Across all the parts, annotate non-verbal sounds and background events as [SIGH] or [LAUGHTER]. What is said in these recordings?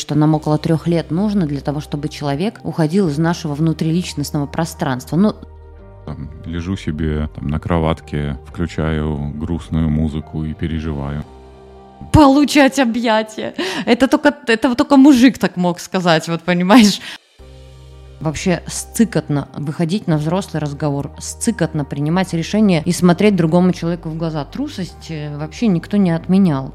что нам около трех лет нужно для того, чтобы человек уходил из нашего внутриличностного пространства. Ну, там, лежу себе там, на кроватке, включаю грустную музыку и переживаю. Получать объятия. Это только, это только мужик так мог сказать, вот понимаешь? Вообще сцикотно выходить на взрослый разговор, сцикотно принимать решение и смотреть другому человеку в глаза. Трусость э, вообще никто не отменял.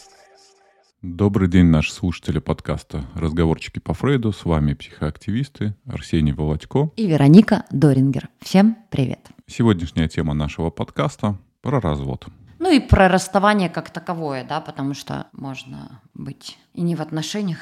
Добрый день, наши слушатели подкаста «Разговорчики по Фрейду». С вами психоактивисты Арсений Володько и Вероника Дорингер. Всем привет. Сегодняшняя тема нашего подкаста – про развод. Ну и про расставание как таковое, да, потому что можно быть и не в отношениях.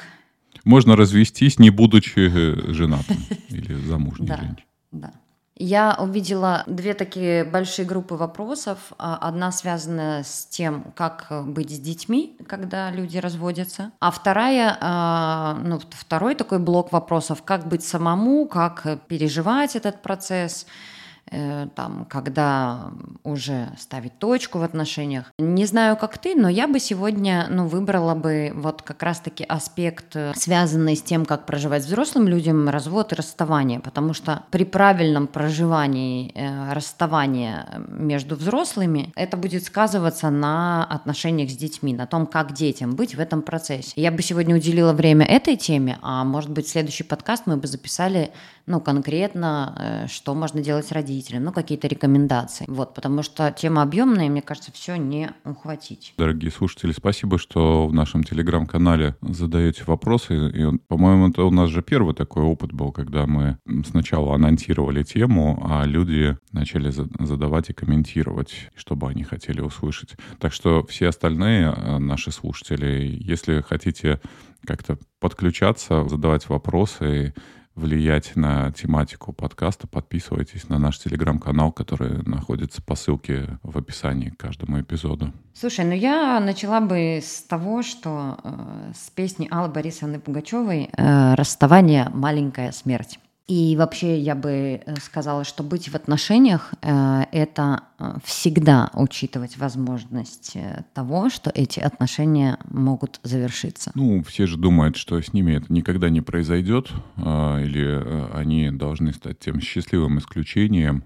Можно развестись, не будучи э, женатым или замужней женщиной. Да. Я увидела две такие большие группы вопросов. А, одна связана с тем, как быть с детьми, когда люди разводятся. А вторая, а, ну, второй такой блок вопросов, как быть самому, как переживать этот процесс – Э, там, когда уже ставить точку в отношениях. Не знаю, как ты, но я бы сегодня, ну, выбрала бы вот как раз-таки аспект, э, связанный с тем, как проживать взрослым людям развод и расставание, потому что при правильном проживании э, расставания между взрослыми это будет сказываться на отношениях с детьми, на том, как детям быть в этом процессе. Я бы сегодня уделила время этой теме, а может быть, следующий подкаст мы бы записали ну, конкретно, э, что можно делать родителям, ну, какие-то рекомендации. Вот, потому что тема объемная, мне кажется, все не ухватить. Дорогие слушатели, спасибо, что в нашем телеграм-канале задаете вопросы. И, по-моему, это у нас же первый такой опыт был, когда мы сначала анонсировали тему, а люди начали задавать и комментировать, что бы они хотели услышать. Так что все остальные э, наши слушатели, если хотите как-то подключаться, задавать вопросы влиять на тематику подкаста, подписывайтесь на наш телеграм-канал, который находится по ссылке в описании к каждому эпизоду. Слушай, ну я начала бы с того, что э, с песни Аллы Борисовны Пугачевой э, «Расставание. Маленькая смерть». И вообще я бы э, сказала, что быть в отношениях э, – это э, всегда учитывать возможность того, что эти отношения могут завершиться. Ну, все же думают, что с ними это никогда не произойдет, или они должны стать тем счастливым исключением,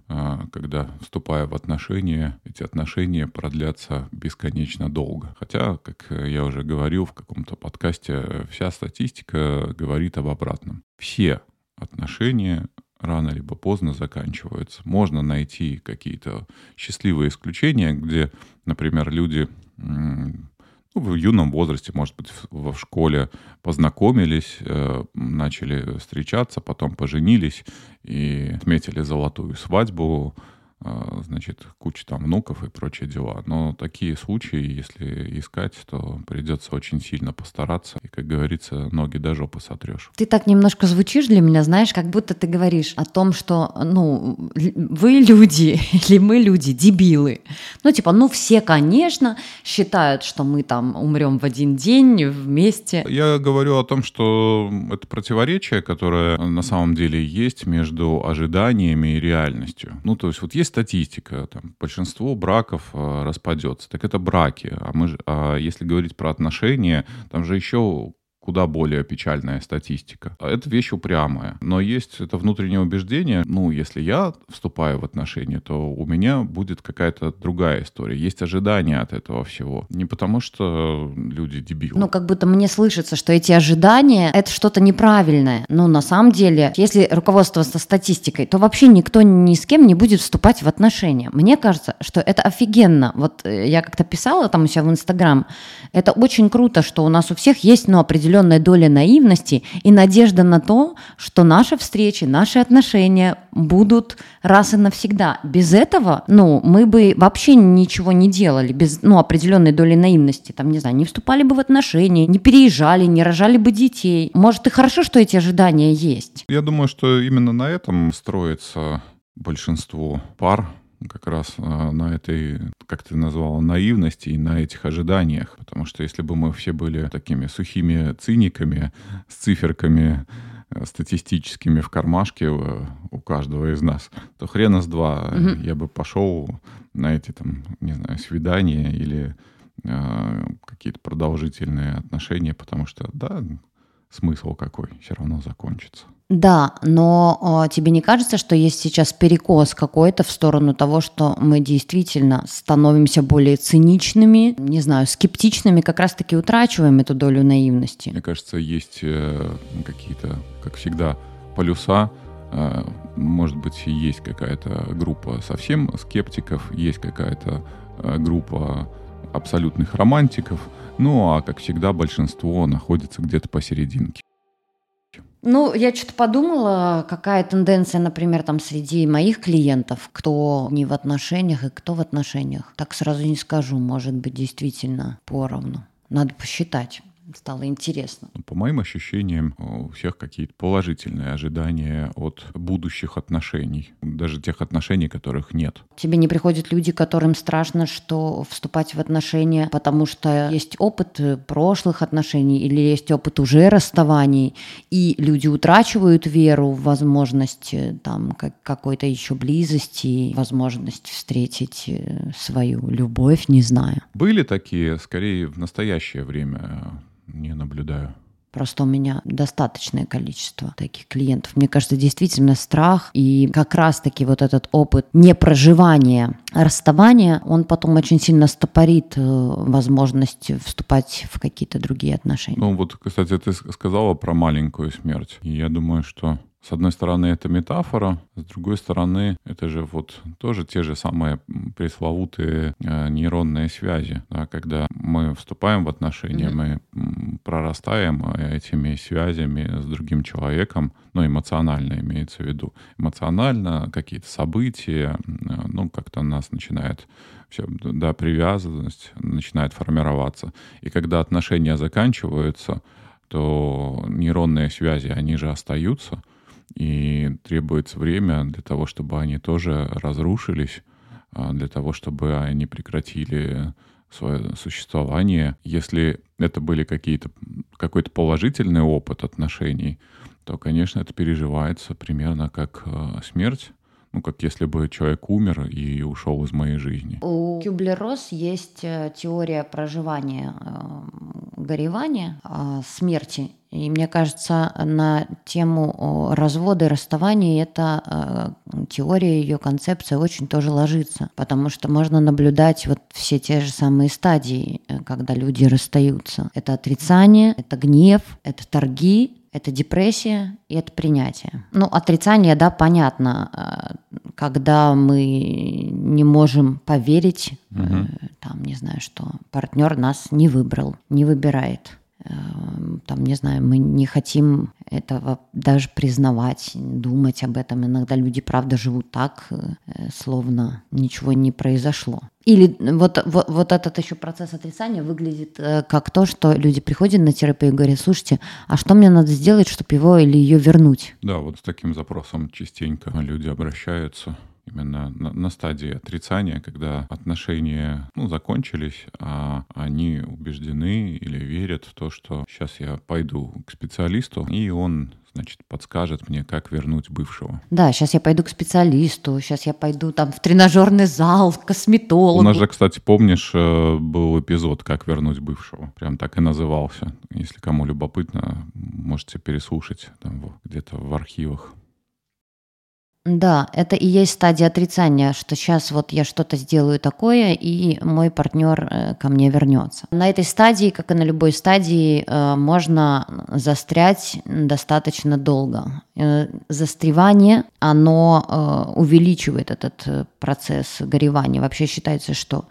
когда, вступая в отношения, эти отношения продлятся бесконечно долго. Хотя, как я уже говорил в каком-то подкасте, вся статистика говорит об обратном. Все отношения рано либо поздно заканчиваются. Можно найти какие-то счастливые исключения, где, например, люди ну, в юном возрасте, может быть, в, школе познакомились, э, начали встречаться, потом поженились и отметили золотую свадьбу, значит, куча там внуков и прочие дела. Но такие случаи, если искать, то придется очень сильно постараться. И, как говорится, ноги до жопы сотрешь. Ты так немножко звучишь для меня, знаешь, как будто ты говоришь о том, что, ну, вы люди [LAUGHS] или мы люди, дебилы. Ну, типа, ну, все, конечно, считают, что мы там умрем в один день вместе. Я говорю о том, что это противоречие, которое на самом деле есть между ожиданиями и реальностью. Ну, то есть вот есть статистика, там, большинство браков э, распадется. Так это браки. А, мы, а если говорить про отношения, там же еще куда более печальная статистика. А это вещь упрямая. Но есть это внутреннее убеждение, ну, если я вступаю в отношения, то у меня будет какая-то другая история. Есть ожидания от этого всего. Не потому, что люди дебилы. Ну, как будто мне слышится, что эти ожидания — это что-то неправильное. Но на самом деле, если руководствоваться статистикой, то вообще никто ни с кем не будет вступать в отношения. Мне кажется, что это офигенно. Вот э, я как-то писала там у себя в Инстаграм, это очень круто, что у нас у всех есть, ну, определенные определенная доля наивности и надежда на то, что наши встречи, наши отношения будут раз и навсегда. Без этого, ну, мы бы вообще ничего не делали, без, ну, определенной доли наивности. Там, не знаю, не вступали бы в отношения, не переезжали, не рожали бы детей. Может, и хорошо, что эти ожидания есть. Я думаю, что именно на этом строится большинство пар как раз а, на этой, как ты назвала, наивности и на этих ожиданиях. Потому что если бы мы все были такими сухими циниками с циферками э, статистическими в кармашке э, у каждого из нас, то хрена с два угу. я бы пошел на эти там, не знаю, свидания или э, какие-то продолжительные отношения, потому что, да, смысл какой, все равно закончится. Да, но э, тебе не кажется, что есть сейчас перекос какой-то в сторону того, что мы действительно становимся более циничными, не знаю, скептичными, как раз-таки утрачиваем эту долю наивности? Мне кажется, есть э, какие-то, как всегда, полюса. Э, может быть, есть какая-то группа совсем скептиков, есть какая-то э, группа абсолютных романтиков, ну а, как всегда, большинство находится где-то посерединке. Ну, я что-то подумала, какая тенденция, например, там среди моих клиентов, кто не в отношениях и кто в отношениях. Так сразу не скажу, может быть, действительно поровну. Надо посчитать стало интересно. Ну, по моим ощущениям, у всех какие-то положительные ожидания от будущих отношений, даже тех отношений, которых нет. Тебе не приходят люди, которым страшно, что вступать в отношения, потому что есть опыт прошлых отношений или есть опыт уже расставаний, и люди утрачивают веру в возможность э, там какой-то еще близости, возможность встретить э, свою любовь, не знаю. Были такие, скорее, в настоящее время не наблюдаю. Просто у меня достаточное количество таких клиентов. Мне кажется, действительно страх и как раз-таки вот этот опыт непроживания расставания, он потом очень сильно стопорит э, возможность вступать в какие-то другие отношения. Ну вот, кстати, ты сказала про маленькую смерть. И я думаю, что с одной стороны, это метафора, с другой стороны, это же вот тоже те же самые пресловутые э, нейронные связи. Да, когда мы вступаем в отношения, mm-hmm. мы прорастаем э, этими связями с другим человеком, ну, эмоционально имеется в виду. Эмоционально какие-то события, ну, как-то нас начинает все, да, привязанность начинает формироваться. И когда отношения заканчиваются, то нейронные связи, они же остаются — и требуется время для того, чтобы они тоже разрушились, а, для того, чтобы они прекратили свое существование. Если это были какие-то какой-то положительный опыт отношений, то, конечно, это переживается примерно как а, смерть ну, как если бы человек умер и ушел из моей жизни. У Кюблер-Росс есть э, теория проживания э, горевания, э, смерти. И мне кажется, на тему развода и расставания эта теория, ее концепция очень тоже ложится, потому что можно наблюдать вот все те же самые стадии, когда люди расстаются. Это отрицание, это гнев, это торги, это депрессия и это принятие. Ну, отрицание, да, понятно, э, когда мы не можем поверить, угу. там, не знаю, что партнер нас не выбрал, не выбирает. Э, там, не знаю, мы не хотим этого даже признавать, думать об этом. Иногда люди, правда, живут так, словно ничего не произошло. Или вот, вот, вот этот еще процесс отрицания выглядит э, как то, что люди приходят на терапию и говорят, слушайте, а что мне надо сделать, чтобы его или ее вернуть? Да, вот с таким запросом частенько люди обращаются именно на, на стадии отрицания, когда отношения ну, закончились, а они убеждены или верят в то, что сейчас я пойду к специалисту, и он значит, подскажет мне, как вернуть бывшего. Да, сейчас я пойду к специалисту, сейчас я пойду там в тренажерный зал, к косметологу. У нас же, кстати, помнишь, э, был эпизод «Как вернуть бывшего». Прям так и назывался. Если кому любопытно, можете переслушать там где-то в архивах. Да, это и есть стадия отрицания, что сейчас вот я что-то сделаю такое, и мой партнер э, ко мне вернется. На этой стадии, как и на любой стадии, э, можно застрять достаточно долго. Э, застревание, оно увеличивает этот процесс горевания. Вообще считается, что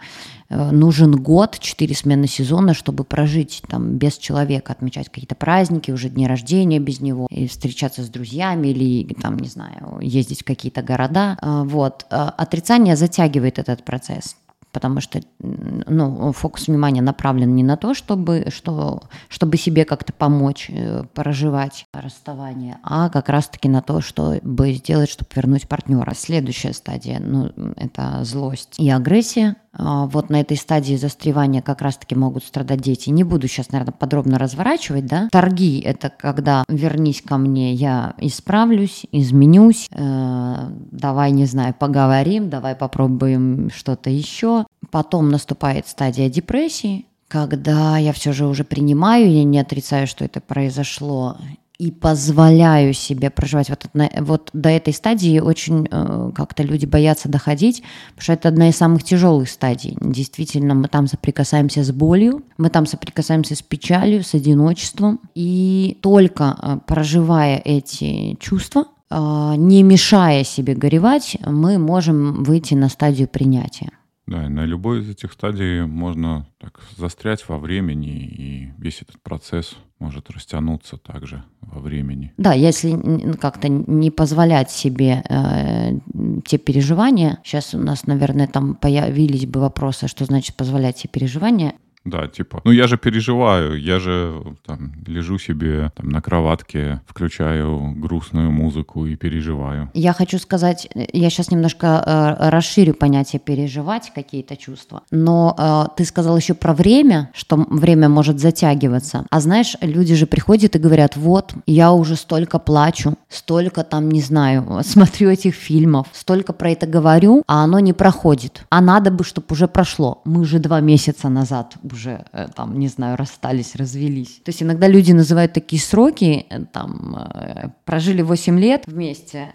нужен год, четыре смены сезона, чтобы прожить там без человека, отмечать какие-то праздники, уже дни рождения без него, и встречаться с друзьями или там, не знаю, ездить в какие-то города. Э, вот. Э, отрицание затягивает этот процесс потому что ну, фокус внимания направлен не на то, чтобы, что, чтобы себе как-то помочь э, проживать расставание, а как раз-таки на то, чтобы сделать, чтобы вернуть партнера. Следующая стадия, ну, это злость и агрессия. А, вот на этой стадии застревания как раз-таки могут страдать дети. Не буду сейчас, наверное, подробно разворачивать, да. Торги – это когда вернись ко мне, я исправлюсь, изменюсь, э, давай, не знаю, поговорим, давай попробуем что-то еще. Потом наступает стадия депрессии, когда я все же уже принимаю, я не отрицаю, что это произошло, и позволяю себе проживать вот, вот до этой стадии очень э, как-то люди боятся доходить, потому что это одна из самых тяжелых стадий. Действительно, мы там соприкасаемся с болью, мы там соприкасаемся с печалью, с одиночеством, и только э, проживая эти чувства, э, не мешая себе горевать, мы можем выйти на стадию принятия. Да, и на любой из этих стадий можно так застрять во времени, и весь этот процесс может растянуться также во времени. Да, если как-то не позволять себе э, те переживания, сейчас у нас, наверное, там появились бы вопросы, что значит позволять себе переживания. Да, типа, ну я же переживаю, я же там лежу себе там на кроватке, включаю грустную музыку и переживаю. Я хочу сказать, я сейчас немножко э, расширю понятие переживать какие-то чувства, но э, ты сказал еще про время, что время может затягиваться. А знаешь, люди же приходят и говорят, вот, я уже столько плачу, столько там, не знаю, [LAUGHS] смотрю этих фильмов, столько про это говорю, а оно не проходит. А надо бы, чтобы уже прошло. Мы же два месяца назад уже, э, там, не знаю, расстались, развелись. То есть иногда люди называют такие сроки, э, там, э, прожили 8 лет вместе,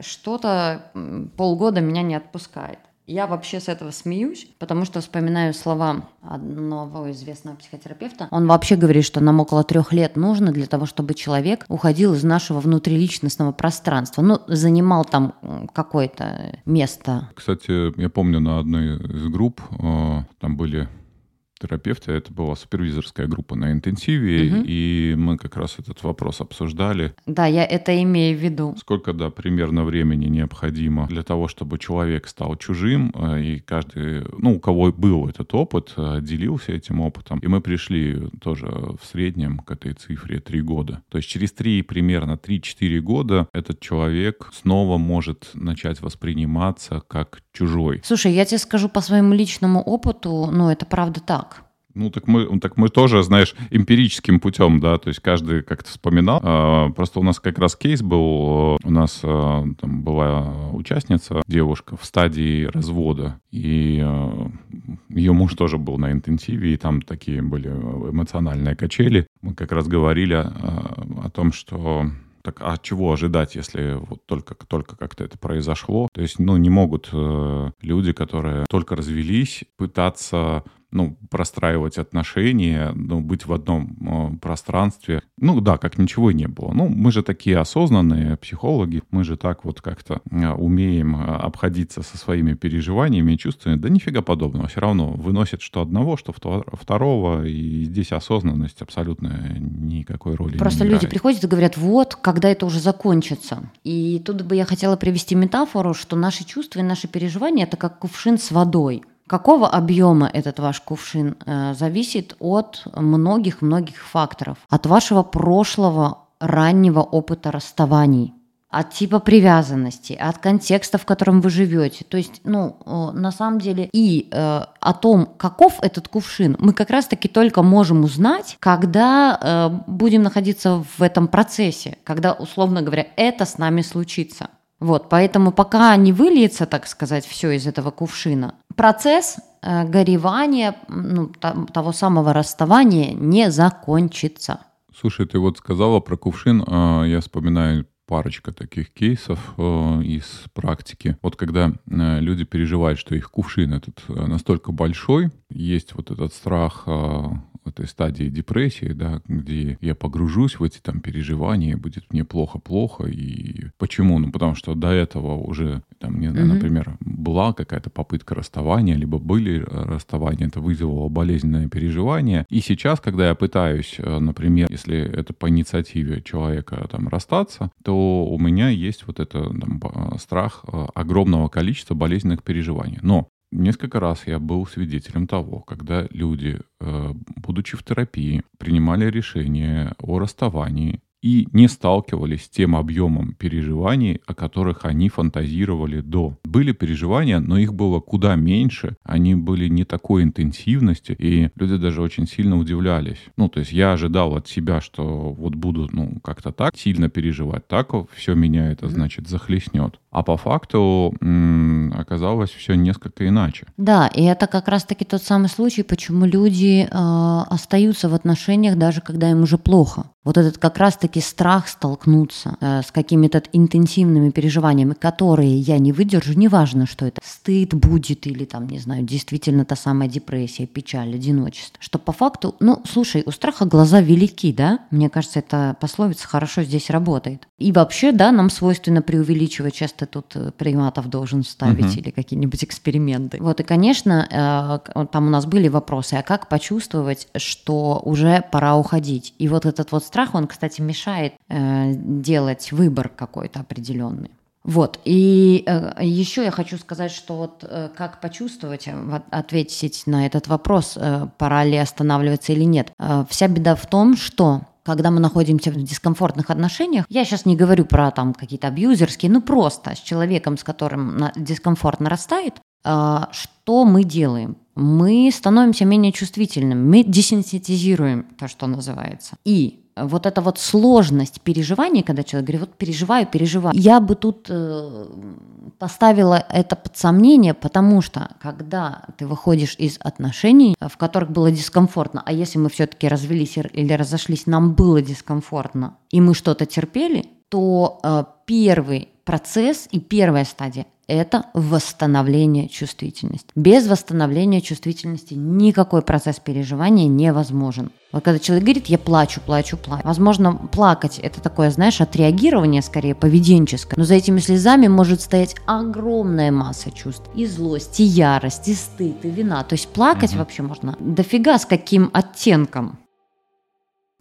что-то полгода меня не отпускает. Я вообще с этого смеюсь, потому что вспоминаю слова одного известного психотерапевта. Он вообще говорит, что нам около трех лет нужно для того, чтобы человек уходил из нашего внутриличностного пространства. Ну, занимал там какое-то место. Кстати, я помню на одной из групп, там были терапевта. Это была супервизорская группа на интенсиве, угу. и мы как раз этот вопрос обсуждали. Да, я это имею в виду. Сколько, да, примерно времени необходимо для того, чтобы человек стал чужим, э, и каждый, ну, у кого был этот опыт, э, делился этим опытом. И мы пришли тоже в среднем к этой цифре 3 года. То есть через 3, примерно 3-4 года этот человек снова может начать восприниматься как чужой. Слушай, я тебе скажу по своему личному опыту, ну, это правда так. Ну, так мы, так мы тоже, знаешь, эмпирическим путем, да, то есть каждый как-то вспоминал. А, просто у нас как раз кейс был, у нас а, там была участница, девушка в стадии развода, и а, ее муж тоже был на интенсиве, и там такие были эмоциональные качели. Мы как раз говорили о, о том, что так а чего ожидать, если вот только, только как-то это произошло? То есть, ну, не могут э, люди, которые только развелись, пытаться ну, простраивать отношения, ну, быть в одном э, пространстве. Ну да, как ничего не было. Ну, мы же такие осознанные психологи, мы же так вот как-то э, умеем э, обходиться со своими переживаниями и чувствами. Да нифига подобного. Все равно выносит что одного, что второго, и здесь осознанность абсолютно никакой роли Просто не люди играет. приходят и говорят, вот, когда это уже закончится. И тут бы я хотела привести метафору, что наши чувства и наши переживания – это как кувшин с водой. Какого объема этот ваш кувшин э, зависит от многих-многих факторов. От вашего прошлого раннего опыта расставаний, от типа привязанности, от контекста, в котором вы живете. То есть, ну, э, на самом деле, и э, о том, каков этот кувшин, мы как раз-таки только можем узнать, когда э, будем находиться в этом процессе, когда, условно говоря, это с нами случится. Вот, поэтому пока не выльется, так сказать, все из этого кувшина, процесс э, горевания, ну, того самого расставания не закончится. Слушай, ты вот сказала про кувшин, а, я вспоминаю парочка таких кейсов э, из практики. Вот когда э, люди переживают, что их кувшин этот настолько большой, есть вот этот страх этой стадии депрессии, да, где я погружусь в эти там переживания, будет мне плохо-плохо. И почему? Ну, потому что до этого уже, там, не знаю, mm-hmm. например, была какая-то попытка расставания, либо были расставания, это вызвало болезненное переживание. И сейчас, когда я пытаюсь, э, например, если это по инициативе человека там расстаться, то у меня есть вот это там, страх э, огромного количества болезненных переживаний. Но несколько раз я был свидетелем того, когда люди, э, будучи в терапии, принимали решение о расставании и не сталкивались с тем объемом переживаний, о которых они фантазировали до. Были переживания, но их было куда меньше, они были не такой интенсивности, и люди даже очень сильно удивлялись. Ну, то есть я ожидал от себя, что вот буду, ну, как-то так сильно переживать, так все меня это, значит, захлестнет. А по факту м- оказалось все несколько иначе. Да, и это как раз-таки тот самый случай, почему люди э, остаются в отношениях, даже когда им уже плохо. Вот этот как раз-таки страх столкнуться э, с какими-то интенсивными переживаниями, которые я не выдержу, неважно, что это, стыд будет или там, не знаю, действительно та самая депрессия, печаль, одиночество. Что по факту, ну, слушай, у страха глаза велики, да? Мне кажется, эта пословица хорошо здесь работает. И вообще, да, нам свойственно преувеличивать часто тут э, приматов должен вставить угу. или какие-нибудь эксперименты. Вот, и, конечно, э, там у нас были вопросы, а как почувствовать, что уже пора уходить? И вот этот вот страх, он, кстати, мешает э, делать выбор какой-то определенный. Вот. И э, еще я хочу сказать, что вот э, как почувствовать, э, ответить на этот вопрос, э, пора ли останавливаться или нет. Э, вся беда в том, что когда мы находимся в дискомфортных отношениях, я сейчас не говорю про там какие-то абьюзерские, ну просто с человеком, с которым дискомфорт нарастает, а, что мы делаем? Мы становимся менее чувствительными, мы десенситизируем то, что называется. И вот эта вот сложность переживаний, когда человек говорит, вот переживаю, переживаю. Я бы тут э, поставила это под сомнение, потому что когда ты выходишь из отношений, в которых было дискомфортно, а если мы все-таки развелись или разошлись, нам было дискомфортно, и мы что-то терпели, то э, первый процесс и первая стадия это восстановление чувствительности. Без восстановления чувствительности никакой процесс переживания невозможен. Вот когда человек говорит, я плачу, плачу, плачу. Возможно, плакать это такое, знаешь, отреагирование скорее поведенческое. Но за этими слезами может стоять огромная масса чувств. И злость, и ярость, и стыд, и вина. То есть плакать угу. вообще можно дофига с каким оттенком.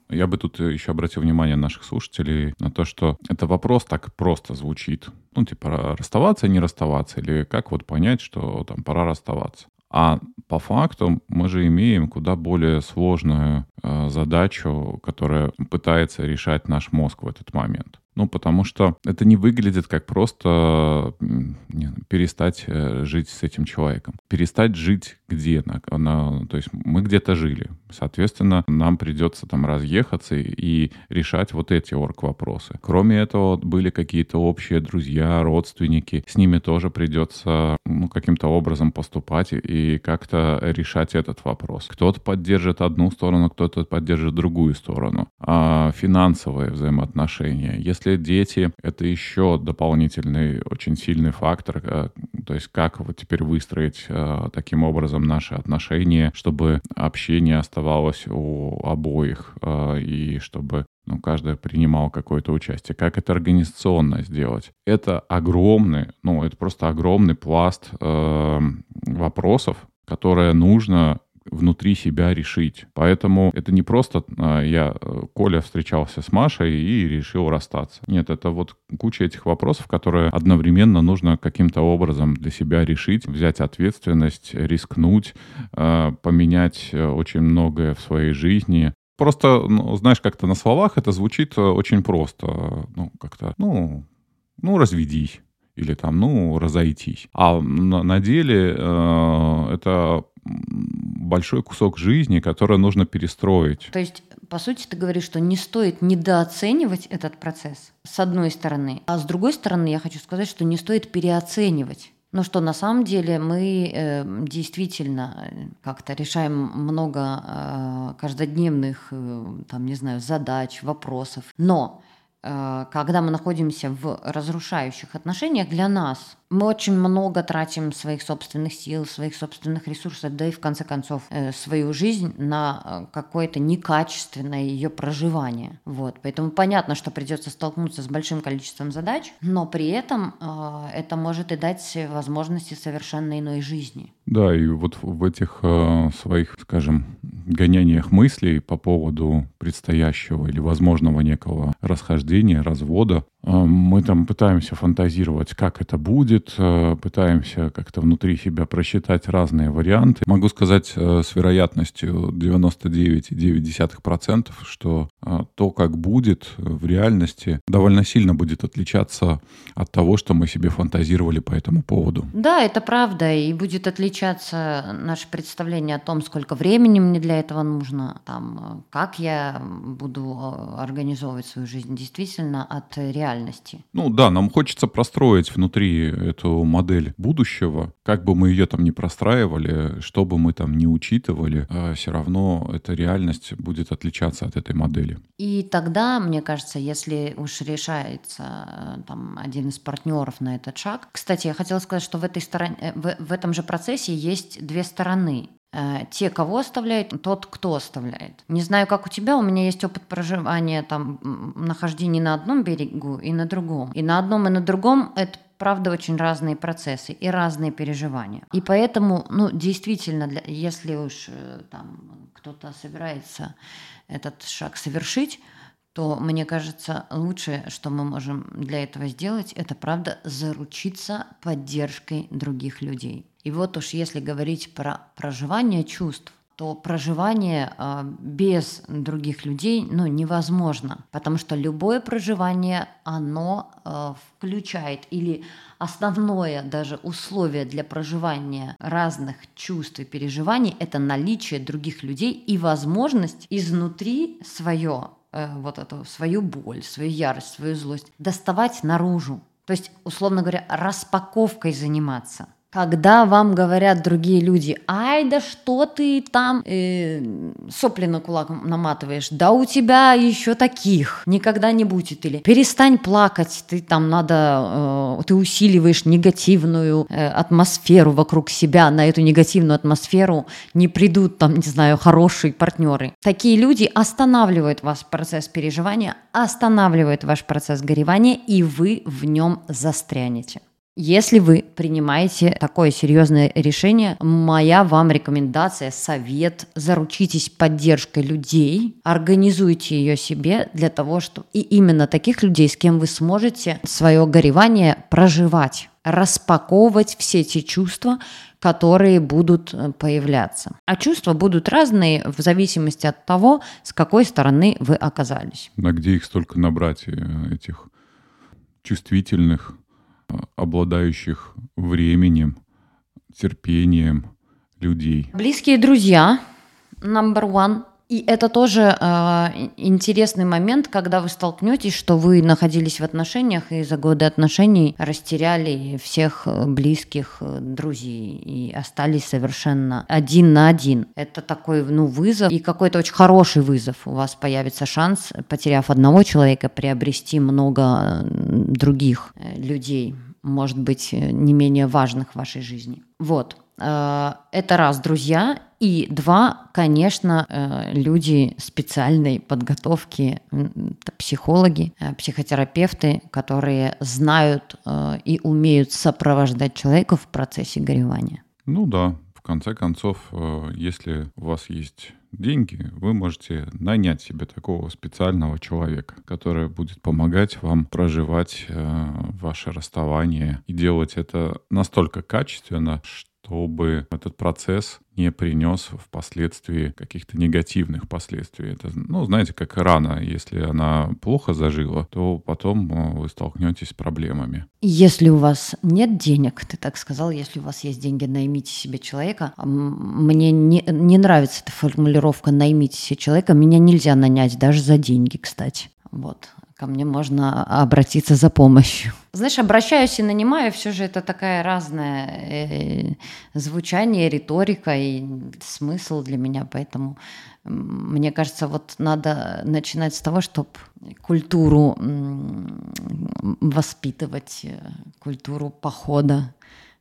Я бы тут еще обратил внимание наших слушателей на то, что это вопрос так просто звучит. Ну, типа, расставаться, не расставаться, или как вот понять, что там пора расставаться. А по факту мы же имеем куда более сложную э, задачу, которая пытается решать наш мозг в этот момент. Ну, потому что это не выглядит как просто не, перестать э, жить с этим человеком. Перестать жить где? На, на, то есть мы где-то жили. Соответственно, нам придется там разъехаться и решать вот эти орг-вопросы. Кроме этого, были какие-то общие друзья, родственники. С ними тоже придется ну, каким-то образом поступать и как-то решать этот вопрос. Кто-то поддержит одну сторону, кто-то поддержит другую сторону. А финансовые взаимоотношения. Если если дети — это еще дополнительный очень сильный фактор, э, то есть как вот теперь выстроить э, таким образом наши отношения, чтобы общение оставалось у обоих э, и чтобы ну, каждый принимал какое-то участие. Как это организационно сделать? Это огромный, ну, это просто огромный пласт э, вопросов, которые нужно внутри себя решить. Поэтому это не просто а, я, э, Коля, встречался с Машей и решил расстаться. Нет, это вот куча этих вопросов, которые одновременно нужно каким-то образом для себя решить, взять ответственность, рискнуть, а, поменять э, очень многое в своей жизни, Просто, ну, знаешь, как-то на словах это звучит э, очень просто. Ну, как-то, ну, ну, разведись. Или там, ну, разойтись. А на, деле э, это большой кусок жизни, который нужно перестроить. То есть, по сути, ты говоришь, что не стоит недооценивать этот процесс, с одной стороны. А с другой стороны, я хочу сказать, что не стоит переоценивать. Но что на самом деле мы э, действительно э, как-то решаем много э, каждодневных, э, там, не знаю, задач, вопросов. Но когда мы находимся в разрушающих отношениях, для нас мы очень много тратим своих собственных сил, своих собственных ресурсов, да и в конце концов э, свою жизнь на э, какое-то некачественное ее проживание. Вот. Поэтому понятно, что придется столкнуться с большим количеством задач, но при этом э, это может и дать возможности совершенно иной жизни. Да, и вот в этих э, своих, скажем, гоняниях мыслей по поводу предстоящего или возможного некого расхождения, развода, мы там пытаемся фантазировать, как это будет, пытаемся как-то внутри себя просчитать разные варианты. Могу сказать с вероятностью 99,9%, что то, как будет в реальности, довольно сильно будет отличаться от того, что мы себе фантазировали по этому поводу. Да, это правда, и будет отличаться наше представление о том, сколько времени мне для этого нужно, там, как я буду э, организовывать свою жизнь действительно от реальности. Ну да, нам хочется простроить внутри эту модель будущего, как бы мы ее там не простраивали, что бы мы там не учитывали, а все равно эта реальность будет отличаться от этой модели. И тогда, мне кажется, если уж решается э, там один из партнеров на этот шаг. Кстати, я хотела сказать, что в этой стороне, э, в, в этом же процессе есть две стороны. Э, те, кого оставляет, тот, кто оставляет. Не знаю, как у тебя, у меня есть опыт проживания, там, нахождения на одном берегу и на другом. И на одном и на другом это правда очень разные процессы и разные переживания. И поэтому, ну, действительно, для, если уж э, там кто-то собирается этот шаг совершить, то, мне кажется, лучшее, что мы можем для этого сделать, это, правда, заручиться поддержкой других людей. И вот уж если говорить про проживание чувств, то проживание э, без других людей ну, невозможно, потому что любое проживание, оно э, включает или основное даже условие для проживания разных чувств и переживаний – это наличие других людей и возможность изнутри свое, э, вот эту свою боль, свою ярость, свою злость доставать наружу. То есть, условно говоря, распаковкой заниматься когда вам говорят другие люди, ай, да что ты там э, сопли на кулак наматываешь, да у тебя еще таких никогда не будет, или перестань плакать, ты там надо, э, ты усиливаешь негативную э, атмосферу вокруг себя, на эту негативную атмосферу не придут там, не знаю, хорошие партнеры. Такие люди останавливают ваш процесс переживания, останавливают ваш процесс горевания, и вы в нем застрянете. Если вы принимаете такое серьезное решение, моя вам рекомендация, совет, заручитесь поддержкой людей, организуйте ее себе для того, чтобы и именно таких людей, с кем вы сможете свое горевание проживать, распаковывать все те чувства, которые будут э, появляться. А чувства будут разные в зависимости от того, с какой стороны вы оказались. На где их столько набрать, э, этих чувствительных, обладающих временем, терпением людей. Близкие друзья, number one. И это тоже э, интересный момент, когда вы столкнетесь, что вы находились в отношениях и за годы отношений растеряли всех э, близких э, друзей и остались совершенно один на один. Это такой ну, вызов и какой-то очень хороший вызов. У вас появится шанс, потеряв одного человека, приобрести много других людей может быть, э, не менее важных в вашей жизни. Вот. Э, это раз, друзья. И два, конечно, э, люди специальной подготовки, психологи, психотерапевты, которые знают и умеют сопровождать человека в процессе горевания. Ну да, в конце концов, если у вас есть деньги, вы можете нанять себе такого специального человека, который будет помогать вам проживать э, ваше расставание и делать это настолько качественно, что чтобы этот процесс не принес впоследствии каких-то негативных последствий. Это, ну, знаете, как рана. Если она плохо зажила, то потом э, вы столкнетесь с проблемами. Если у вас нет денег, ты так сказал, если у вас есть деньги, наймите себе человека. Мне не, не нравится эта формулировка «наймите себе человека». Меня нельзя нанять даже за деньги, кстати. Вот ко мне можно обратиться за помощью. Знаешь, обращаюсь и нанимаю, все же это такая разная э, звучание, риторика и смысл для меня, поэтому мне кажется, вот надо начинать с того, чтобы культуру воспитывать, э, культуру похода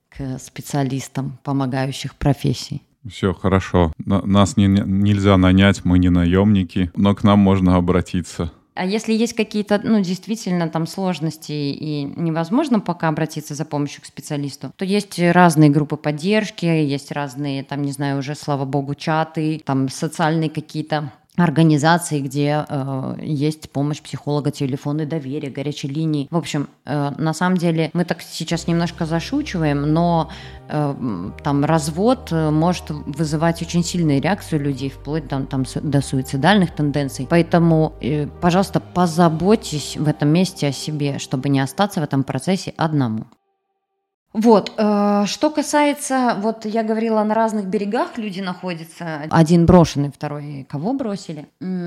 к специалистам, помогающих профессий. Все хорошо. Нас не, нельзя нанять, мы не наемники, но к нам можно обратиться. А если есть какие-то, ну, действительно там сложности и невозможно пока обратиться за помощью к специалисту, то есть разные группы поддержки, есть разные, там, не знаю, уже, слава богу, чаты, там, социальные какие-то организаций, где э, есть помощь психолога, телефоны доверия, горячей линии. В общем, э, на самом деле мы так сейчас немножко зашучиваем, но э, там развод э, может вызывать очень сильные реакции людей, вплоть там, там, до суицидальных тенденций. Поэтому, э, пожалуйста, позаботьтесь в этом месте о себе, чтобы не остаться в этом процессе одному. Вот, э, что касается, вот я говорила, на разных берегах люди находятся. Один брошенный, второй кого бросили.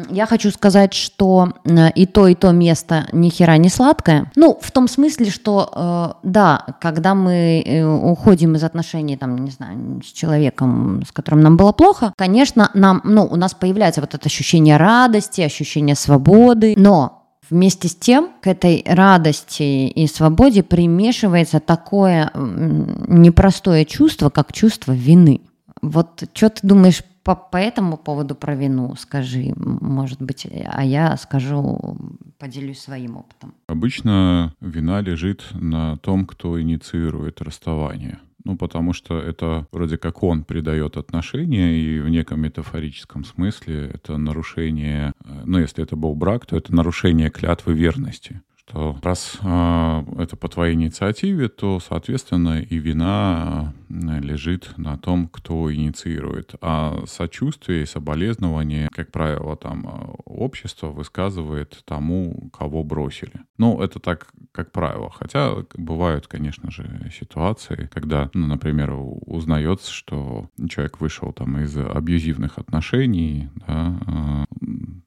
Я хочу сказать, что э, и то, и то место ни хера не сладкое. Ну, в том смысле, что, э, да, когда мы уходим из отношений, там, не знаю, с человеком, с которым нам было плохо, конечно, нам, ну, у нас появляется вот это ощущение радости, ощущение свободы, но Вместе с тем к этой радости и свободе примешивается такое непростое чувство, как чувство вины. Вот что ты думаешь по, по этому поводу про вину? Скажи, может быть, а я скажу, поделюсь своим опытом. Обычно вина лежит на том, кто инициирует расставание. Ну, потому что это вроде как он придает отношения, и в неком метафорическом смысле это нарушение, э, ну, если это был брак, то это нарушение клятвы верности что раз э, это по твоей инициативе, то, соответственно, и вина э, лежит на том, кто инициирует. А сочувствие и соболезнование, как правило, там э, общество высказывает тому, кого бросили. Ну, это так, как правило. Хотя бывают, конечно же, ситуации, когда, ну, например, узнается, что человек вышел там из абьюзивных отношений, да,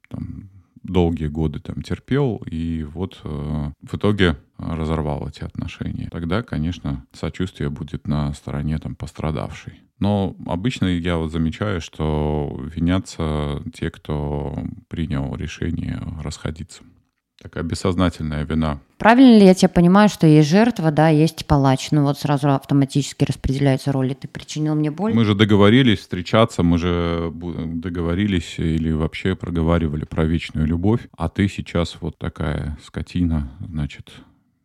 там, долгие годы там терпел, и вот э, в итоге разорвал эти отношения. Тогда, конечно, сочувствие будет на стороне там пострадавшей. Но обычно я вот замечаю, что винятся те, кто принял решение расходиться. Такая бессознательная вина. Правильно ли я тебя понимаю, что есть жертва, да, есть палач? Ну вот сразу автоматически распределяются роли. Ты причинил мне боль? Мы же договорились встречаться, мы же договорились или вообще проговаривали про вечную любовь, а ты сейчас вот такая скотина, значит,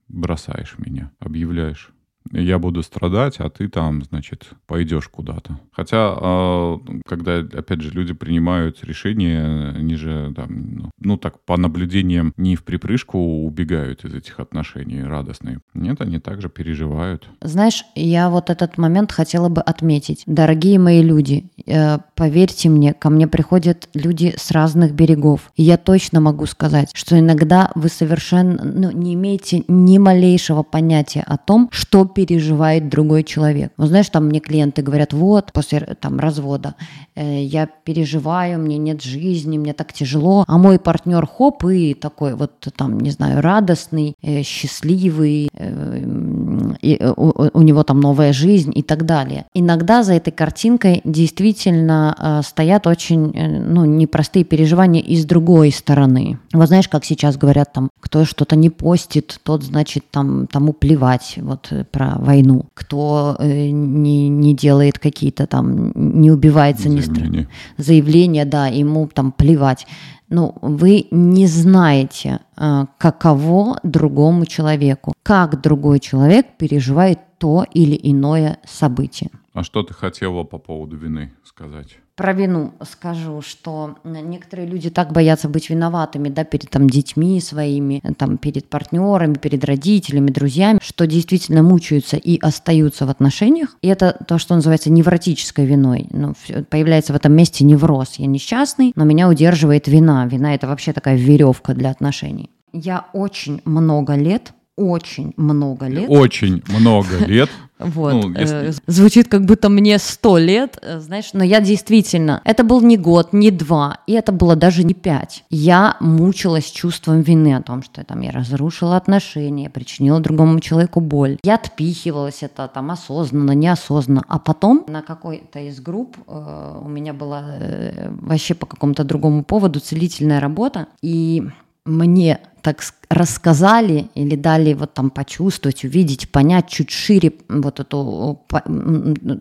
бросаешь меня, объявляешь я буду страдать, а ты там, значит, пойдешь куда-то. Хотя, а, когда, опять же, люди принимают решения, они же, там, ну, ну, так, по наблюдениям, не в припрыжку убегают из этих отношений радостные. Нет, они также переживают. Знаешь, я вот этот момент хотела бы отметить. Дорогие мои люди, э, поверьте мне, ко мне приходят люди с разных берегов. И я точно могу сказать, что иногда вы совершенно ну, не имеете ни малейшего понятия о том, что переживает другой человек. Вот знаешь, там мне клиенты говорят, вот, после там развода э, я переживаю, мне нет жизни, мне так тяжело, а мой партнер хоп и такой вот там, не знаю, радостный, э, счастливый, э, и, у, у него там новая жизнь и так далее. Иногда за этой картинкой действительно э, стоят очень э, ну, непростые переживания и с другой стороны. Вот знаешь, как сейчас говорят там, кто что-то не постит, тот, значит, там, тому плевать. Вот э, про про войну, кто э, не, не делает какие-то там, не убивается, заявления. не заявления, да, ему там плевать. Ну, вы не знаете, э, каково другому человеку, как другой человек переживает то или иное событие. А что ты хотела по поводу вины сказать? Про вину скажу, что некоторые люди так боятся быть виноватыми, да, перед там детьми своими, там, перед партнерами, перед родителями, друзьями, что действительно мучаются и остаются в отношениях. И это то, что называется невротической виной. Ну, появляется в этом месте невроз. Я несчастный, но меня удерживает вина. Вина – это вообще такая веревка для отношений. Я очень много лет очень много лет. Очень много лет. Вот. Ну, если... Э, звучит, как будто мне сто лет, э, знаешь, но я действительно, это был не год, не два, и это было даже не пять. Я мучилась чувством вины о том, что там, я разрушила отношения, причинила другому человеку боль. Я отпихивалась это там осознанно, неосознанно. А потом на какой-то из групп э, у меня была э, вообще по какому-то другому поводу целительная работа, и мне так рассказали или дали вот там почувствовать, увидеть, понять чуть шире вот это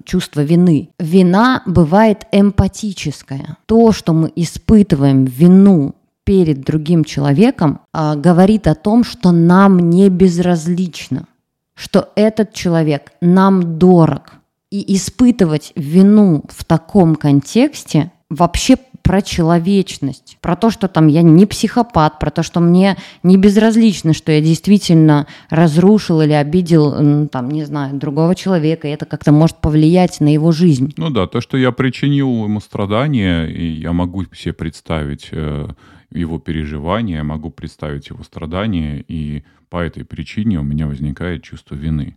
чувство вины. Вина бывает эмпатическая. То, что мы испытываем вину перед другим человеком, а, говорит о том, что нам не безразлично, что этот человек нам дорог. И испытывать вину в таком контексте вообще про человечность, про то, что там я не психопат, про то, что мне не безразлично, что я действительно разрушил или обидел, там, не знаю, другого человека, и это как-то может повлиять на его жизнь. Ну да, то, что я причинил ему страдания, и я могу себе представить э, его переживания, могу представить его страдания, и по этой причине у меня возникает чувство вины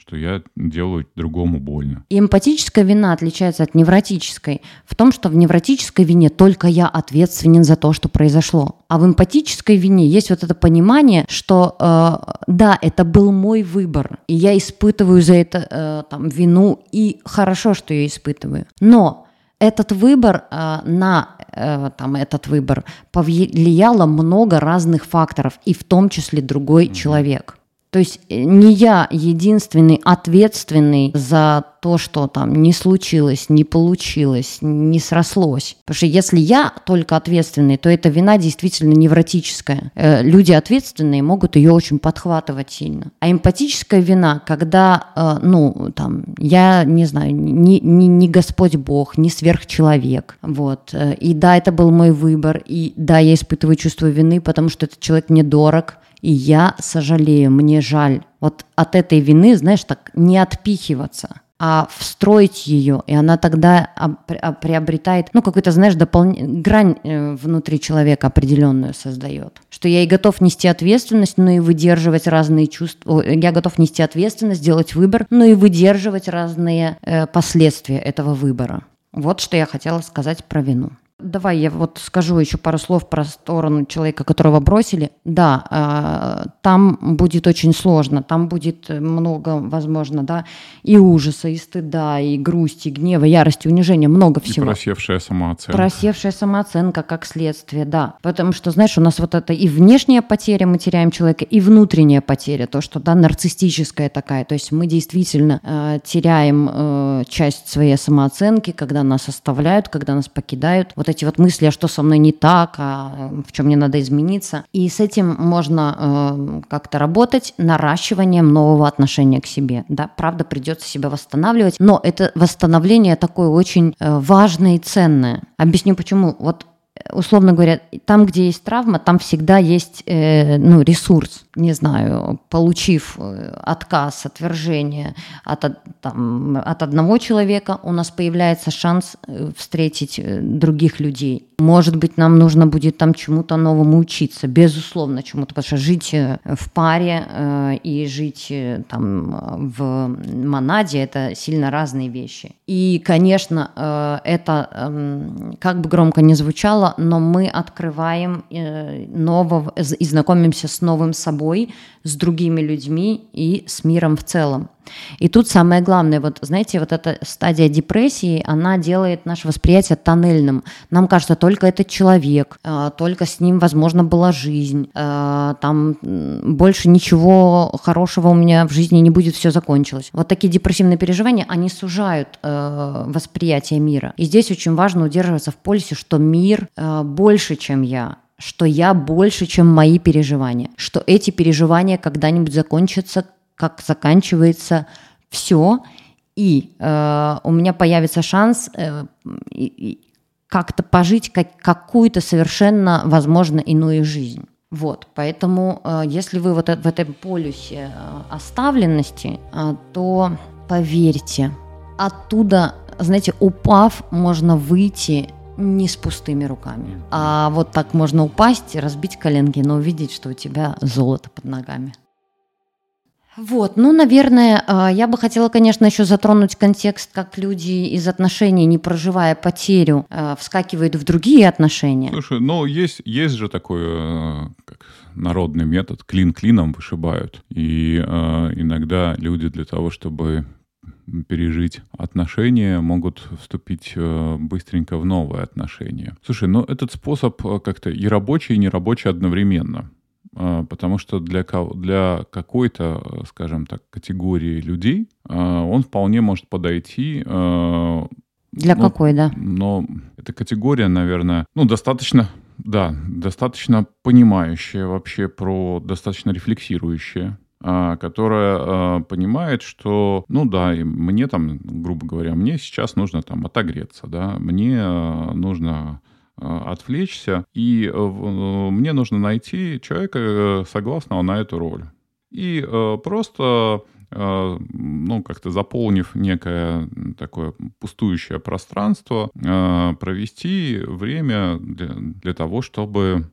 что я делаю другому больно. И эмпатическая вина отличается от невротической в том, что в невротической вине только я ответственен за то, что произошло. А в эмпатической вине есть вот это понимание, что э, да, это был мой выбор, и я испытываю за это э, там вину, и хорошо, что я испытываю. Но этот выбор э, на э, там этот выбор повлияло много разных факторов, и в том числе другой mm-hmm. человек. То есть э, не я единственный ответственный за то, что там не случилось, не получилось, не срослось. Потому что если я только ответственный, то эта вина действительно невротическая. Э, люди ответственные могут ее очень подхватывать сильно. А эмпатическая вина, когда, э, ну, там, я не знаю, не, не, не Господь Бог, не сверхчеловек, вот. И да, это был мой выбор, и да, я испытываю чувство вины, потому что этот человек мне дорог, и я сожалею, мне жаль. Вот от этой вины, знаешь, так не отпихиваться, а встроить ее, и она тогда приобретает, ну, какую-то, знаешь, допол... грань э, внутри человека определенную создает. Что я и готов нести ответственность, но и выдерживать разные чувства. Я готов нести ответственность, делать выбор, но и выдерживать разные э, последствия этого выбора. Вот что я хотела сказать про вину. Давай я вот скажу еще пару слов про сторону человека, которого бросили. Да, э, там будет очень сложно, там будет много, возможно, да, и ужаса, и стыда, и грусти, и гнева, ярости, унижения, много всего. И просевшая самооценка. Просевшая самооценка как следствие, да. Потому что, знаешь, у нас вот это и внешняя потеря, мы теряем человека, и внутренняя потеря, то, что, да, нарциссическая такая. То есть мы действительно э, теряем э, часть своей самооценки, когда нас оставляют, когда нас покидают. Вот эти вот мысли, а что со мной не так, а в чем мне надо измениться. И с этим можно э, как-то работать наращиванием нового отношения к себе. Да, правда, придется себя восстанавливать, но это восстановление такое очень э, важное и ценное. Объясню почему. Вот условно говоря, там, где есть травма, там всегда есть э, ну, ресурс. Не знаю, получив э, отказ, отвержение от, там, от одного человека, у нас появляется шанс э, встретить других людей. Может быть, нам нужно будет там чему-то новому учиться, безусловно, чему-то, потому что жить в паре и жить там в монаде – это сильно разные вещи. И, конечно, это, э, как бы громко ни звучало, но мы открываем э, нового и знакомимся с новым собой, с другими людьми и с миром в целом. И тут самое главное, вот знаете, вот эта стадия депрессии, она делает наше восприятие тоннельным. Нам кажется, только этот человек, э, только с ним, возможно, была жизнь, э, там больше ничего хорошего у меня в жизни не будет, все закончилось. Вот такие депрессивные переживания, они сужают э, восприятие мира. И здесь очень важно удерживаться в полюсе, что мир больше, чем я, что я больше, чем мои переживания, что эти переживания когда-нибудь закончатся как заканчивается все, и э, у меня появится шанс э, как-то пожить как, какую-то совершенно, возможно, иную жизнь. Вот, поэтому, э, если вы вот в этом полюсе э, оставленности, э, то поверьте, оттуда, знаете, упав, можно выйти не с пустыми руками. А вот так можно упасть, разбить коленки, но увидеть, что у тебя золото под ногами. Вот, ну, наверное, а, я бы хотела, конечно, еще затронуть контекст, как люди из отношений, не проживая потерю, а, вскакивают в другие отношения. Слушай, ну, есть, есть же такой э, как народный метод, клин клином вышибают. И э, иногда люди для того, чтобы пережить отношения, могут вступить э, быстренько в новые отношения. Слушай, ну этот способ как-то и рабочий, и нерабочий одновременно. А, потому что для, для какой-то, скажем так, категории людей а, он вполне может подойти. А, для ну, какой, да? Но эта категория, наверное, ну, достаточно, да, достаточно понимающая вообще про, достаточно рефлексирующая которая понимает, что, ну да, мне там, грубо говоря, мне сейчас нужно там отогреться, да, мне нужно отвлечься, и мне нужно найти человека, согласного на эту роль. И просто Э, ну, как-то заполнив некое такое пустующее пространство, э, провести время для, того, чтобы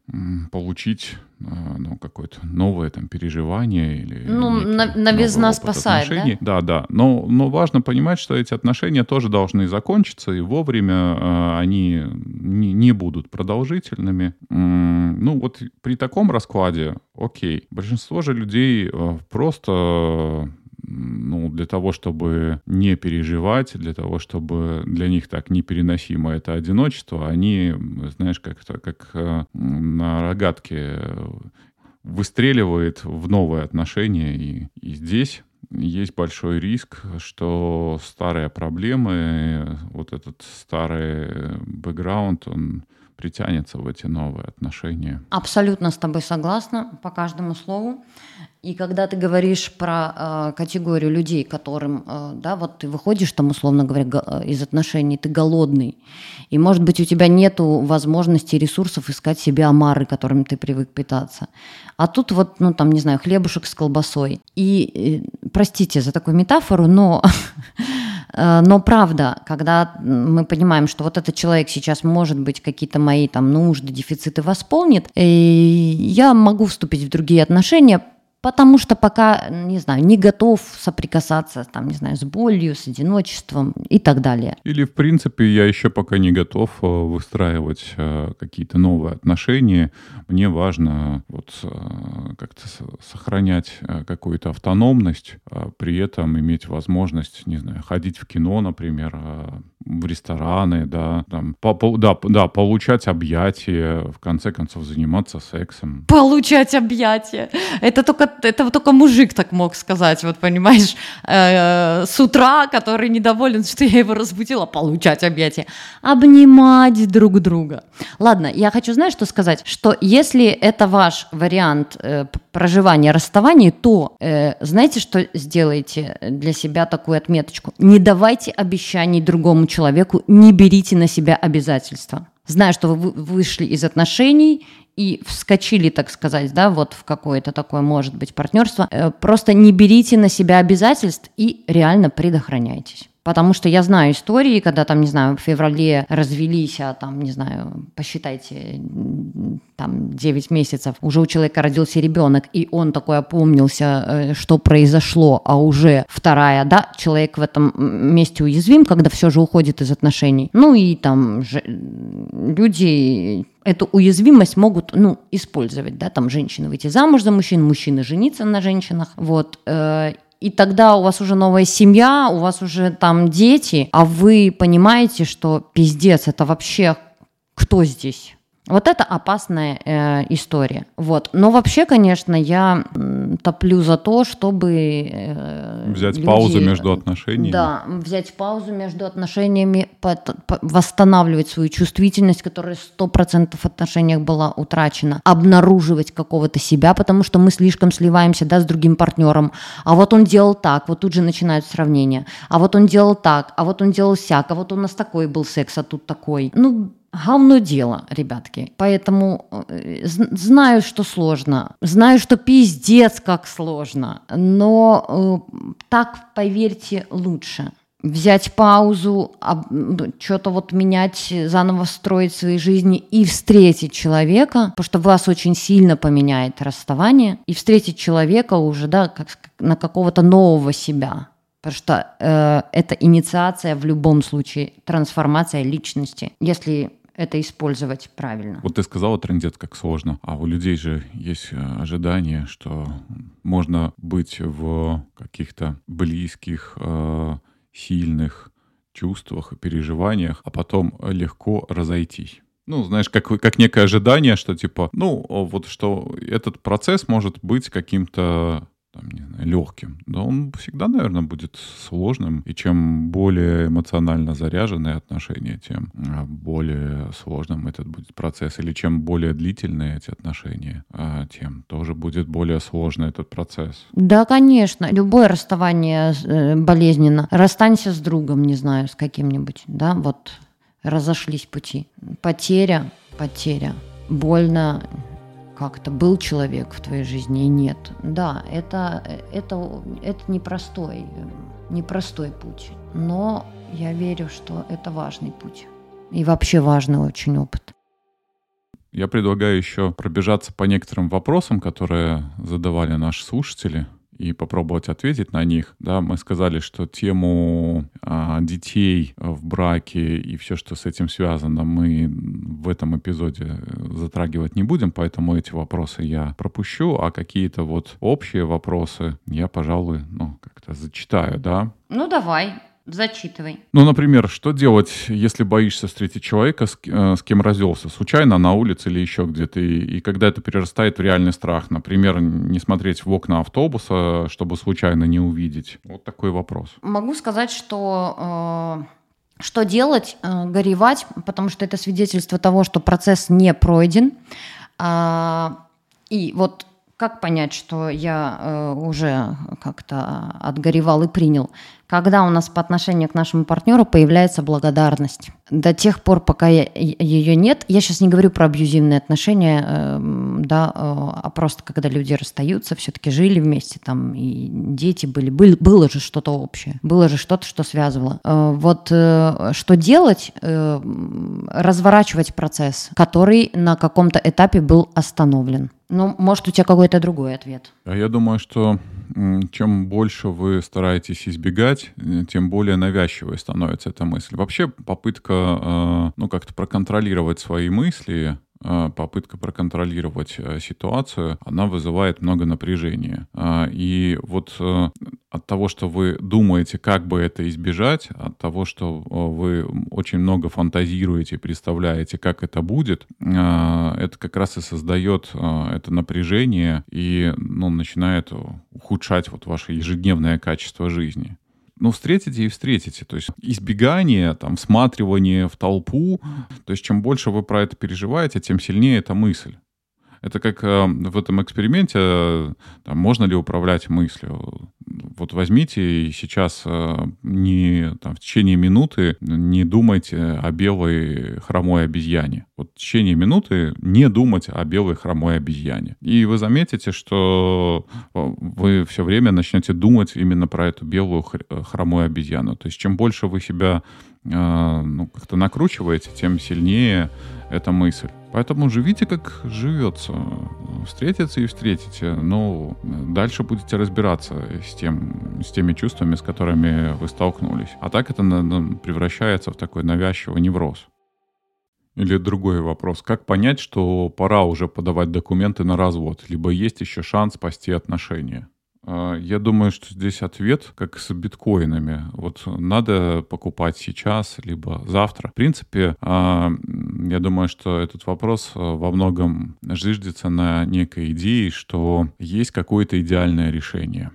получить э, ну, какое-то новое там переживание или ну, новизна спасает, отношений. да? Да, да. Но, но важно понимать, что эти отношения тоже должны закончиться, и вовремя они не, не будут продолжительными. Ну, вот при таком раскладе, окей. Большинство же людей просто ну, для того, чтобы не переживать, для того, чтобы для них так непереносимо это одиночество, они, знаешь, как-то как э, на рогатке выстреливает в новые отношения. И, и здесь есть большой риск, что старые проблемы, вот этот старый бэкграунд, он притянется в эти новые отношения. Абсолютно с тобой согласна по каждому слову. И когда ты говоришь про э, категорию людей, которым, э, да, вот ты выходишь там, условно говоря, э, из отношений, ты голодный, и, может быть, у тебя нет возможности ресурсов искать себе омары, которыми ты привык питаться. А тут вот, ну, там, не знаю, хлебушек с колбасой. И, э, простите за такую метафору, но [LAUGHS] но правда, когда мы понимаем, что вот этот человек сейчас, может быть, какие-то мои там нужды, дефициты восполнит, я могу вступить в другие отношения, потому что пока, не знаю, не готов соприкасаться, там, не знаю, с болью, с одиночеством и так далее. Или, в принципе, я еще пока не готов э, выстраивать э, какие-то новые отношения. Мне важно вот э, как-то сохранять какую-то автономность, а при этом иметь возможность, не знаю, ходить в кино, например, в рестораны, да, там, по, по, да, да, получать объятия, в конце концов заниматься сексом. Получать объятия. Это только, это только мужик так мог сказать, вот понимаешь, э, с утра, который недоволен, что я его разбудила, получать объятия. Обнимать друг друга. Ладно, я хочу, знаешь, что сказать? Что если это ваш вариант э, проживания расставания, то э, знаете, что сделайте для себя такую отметочку? Не давайте обещаний другому человеку, не берите на себя обязательства. Знаю, что вы вышли из отношений и вскочили, так сказать, да, вот в какое-то такое, может быть, партнерство, э, просто не берите на себя обязательств и реально предохраняйтесь. Потому что я знаю истории, когда там, не знаю, в феврале развелись, а там, не знаю, посчитайте, там 9 месяцев, уже у человека родился ребенок, и он такой опомнился, э, что произошло, а уже вторая, да, человек в этом месте уязвим, когда все же уходит из отношений. Ну и там же, люди эту уязвимость могут, ну, использовать, да, там женщины выйти замуж за мужчин, мужчины жениться на женщинах, вот, э, и тогда у вас уже новая семья, у вас уже там дети, а вы понимаете, что пиздец, это вообще кто здесь? Вот это опасная э, история. Вот. Но вообще, конечно, я топлю за то, чтобы... Э, взять люди, паузу между отношениями. Да, взять паузу между отношениями, по, по, восстанавливать свою чувствительность, которая сто процентов в отношениях была утрачена, обнаруживать какого-то себя, потому что мы слишком сливаемся да, с другим партнером. А вот он делал так, вот тут же начинают сравнения. А вот он делал так, а вот он делал сяк, а вот у нас такой был секс, а тут такой. Ну, говно дело, ребятки. Поэтому э, знаю, что сложно. Знаю, что пиздец как сложно. Но э, так, поверьте, лучше. Взять паузу, ну, что-то вот менять, заново строить свои жизни и встретить человека, потому что вас очень сильно поменяет расставание, и встретить человека уже, да, как на какого-то нового себя. Потому что э, это инициация в любом случае, трансформация личности. Если это использовать правильно. Вот ты сказала, трендец, как сложно. А у людей же есть э, ожидание, что можно быть в каких-то близких, э, сильных чувствах и переживаниях, а потом легко разойтись. Ну, знаешь, как, как некое ожидание, что типа, ну, вот что этот процесс может быть каким-то там, не знаю, легким, да он всегда, наверное, будет сложным. И чем более эмоционально заряженные отношения, тем а, более сложным этот будет процесс. Или чем более длительные эти отношения, а, тем тоже будет более сложный этот процесс. Да, конечно. Любое расставание э, болезненно. Расстанься с другом, не знаю, с каким-нибудь, да, вот разошлись пути. Потеря, потеря. Больно как-то был человек в твоей жизни и нет. Да, это, это, это непростой, непростой путь. Но я верю, что это важный путь. И вообще важный очень опыт. Я предлагаю еще пробежаться по некоторым вопросам, которые задавали наши слушатели и попробовать ответить на них. Да, мы сказали, что тему а, детей в браке и все, что с этим связано, мы в этом эпизоде затрагивать не будем, поэтому эти вопросы я пропущу, а какие-то вот общие вопросы я, пожалуй, ну, как-то зачитаю, да. Ну, давай. Зачитывай. Ну, например, что делать, если боишься встретить человека, с, э, с кем развелся, случайно на улице или еще где-то, и, и когда это перерастает в реальный страх? Например, не смотреть в окна автобуса, чтобы случайно не увидеть. Вот такой вопрос. Могу сказать, что... Э... Что делать? Э, горевать, потому что это свидетельство того, что процесс не пройден. А, и вот как понять, что я э, уже как-то отгоревал и принял? Когда у нас по отношению к нашему партнеру появляется благодарность. До тех пор, пока я, ее нет, я сейчас не говорю про абьюзивные отношения, э, да, э, а просто когда люди расстаются, все-таки жили вместе, там и дети были, были было же что-то общее, было же что-то, что связывало. Э, вот э, что делать? Э, разворачивать процесс, который на каком-то этапе был остановлен. Ну, может, у тебя какой-то другой ответ. А я думаю, что чем больше вы стараетесь избегать, э, тем более навязчивой становится эта мысль. Вообще попытка, э, ну, как-то проконтролировать свои мысли, Э, попытка проконтролировать ситуацию, она вызывает много напряжения. Э, и вот от того, что вы думаете, как бы это избежать, от того, что вы очень много фантазируете, представляете, как это будет, это как раз и создает это напряжение и ну, начинает ухудшать вот ваше ежедневное качество жизни ну, встретите и встретите. То есть избегание, там, всматривание в толпу. То есть чем больше вы про это переживаете, тем сильнее эта мысль. Это как э, в этом эксперименте, э, там, можно ли управлять мыслью. Вот возьмите и сейчас э, не, там, в течение минуты не думайте о белой хромой обезьяне. Вот в течение минуты не думать о белой хромой обезьяне. И вы заметите, что вы все время начнете думать именно про эту белую хромую обезьяну. То есть чем больше вы себя ну, как-то накручиваете, тем сильнее эта мысль. Поэтому живите, как живется. Встретиться и встретите. Но дальше будете разбираться с, тем, с теми чувствами, с которыми вы столкнулись. А так это превращается в такой навязчивый невроз. Или другой вопрос. Как понять, что пора уже подавать документы на развод? Либо есть еще шанс спасти отношения? А, я думаю, что здесь ответ как с биткоинами. Вот надо покупать сейчас, либо завтра. В принципе, а, я думаю, что этот вопрос а, во многом зиждется на некой идее, что есть какое-то идеальное решение,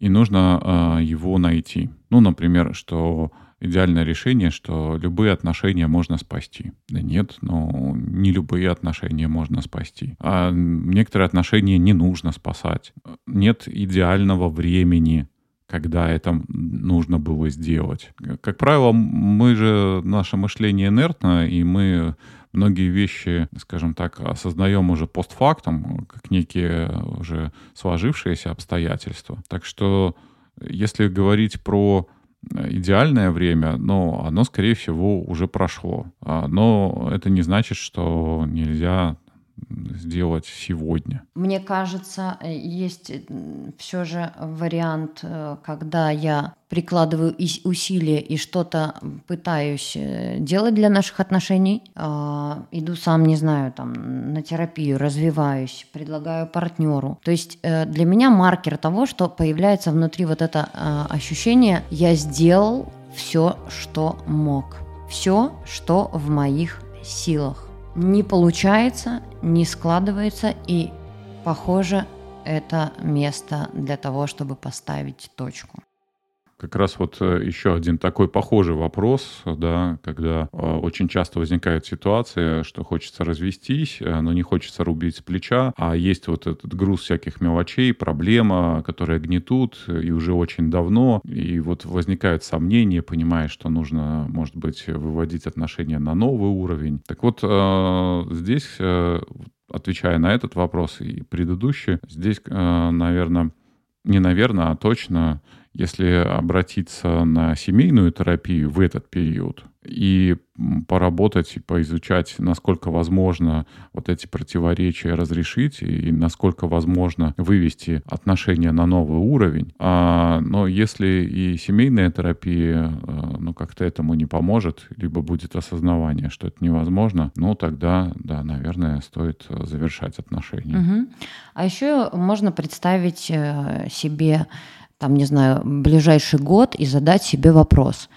и нужно его найти. Ну, например, что идеальное решение, что любые отношения можно спасти. Да нет, но не любые отношения можно спасти. А некоторые отношения не нужно спасать. Нет идеального времени, когда это нужно было сделать. Как правило, мы же, наше мышление инертно, и мы многие вещи, скажем так, осознаем уже постфактум, как некие уже сложившиеся обстоятельства. Так что, если говорить про идеальное время, но оно, скорее всего, уже прошло. А, но это не значит, что нельзя сделать сегодня? Мне кажется, есть все же вариант, э, когда я прикладываю усилия и что-то пытаюсь э, делать для наших отношений, а, иду сам, не знаю, там на терапию, развиваюсь, предлагаю партнеру. То есть э, для меня маркер того, что появляется внутри вот это а, ощущение, я сделал все, что мог, все, что в моих силах не получается, не складывается, и, похоже, это место для того, чтобы поставить точку. Как раз вот э, еще один такой похожий вопрос, да, когда э, очень часто возникает ситуация, что хочется развестись, э, но не хочется рубить с плеча, а есть вот этот груз всяких мелочей, проблема, которые гнетут и уже очень давно, и вот возникают сомнения, понимая, что нужно, может быть, выводить отношения на новый уровень. Так вот, здесь, отвечая на этот вопрос и предыдущий, здесь, наверное, не наверное, а точно если обратиться на семейную терапию в этот период и поработать и поизучать, насколько возможно вот эти противоречия разрешить и насколько возможно вывести отношения на новый уровень. А, но если и семейная терапия э, ну, как-то этому не поможет, либо будет осознавание, что это невозможно, ну тогда, да, наверное, стоит завершать отношения. Угу. А еще можно представить э, себе там, не знаю, ближайший год и задать себе вопрос,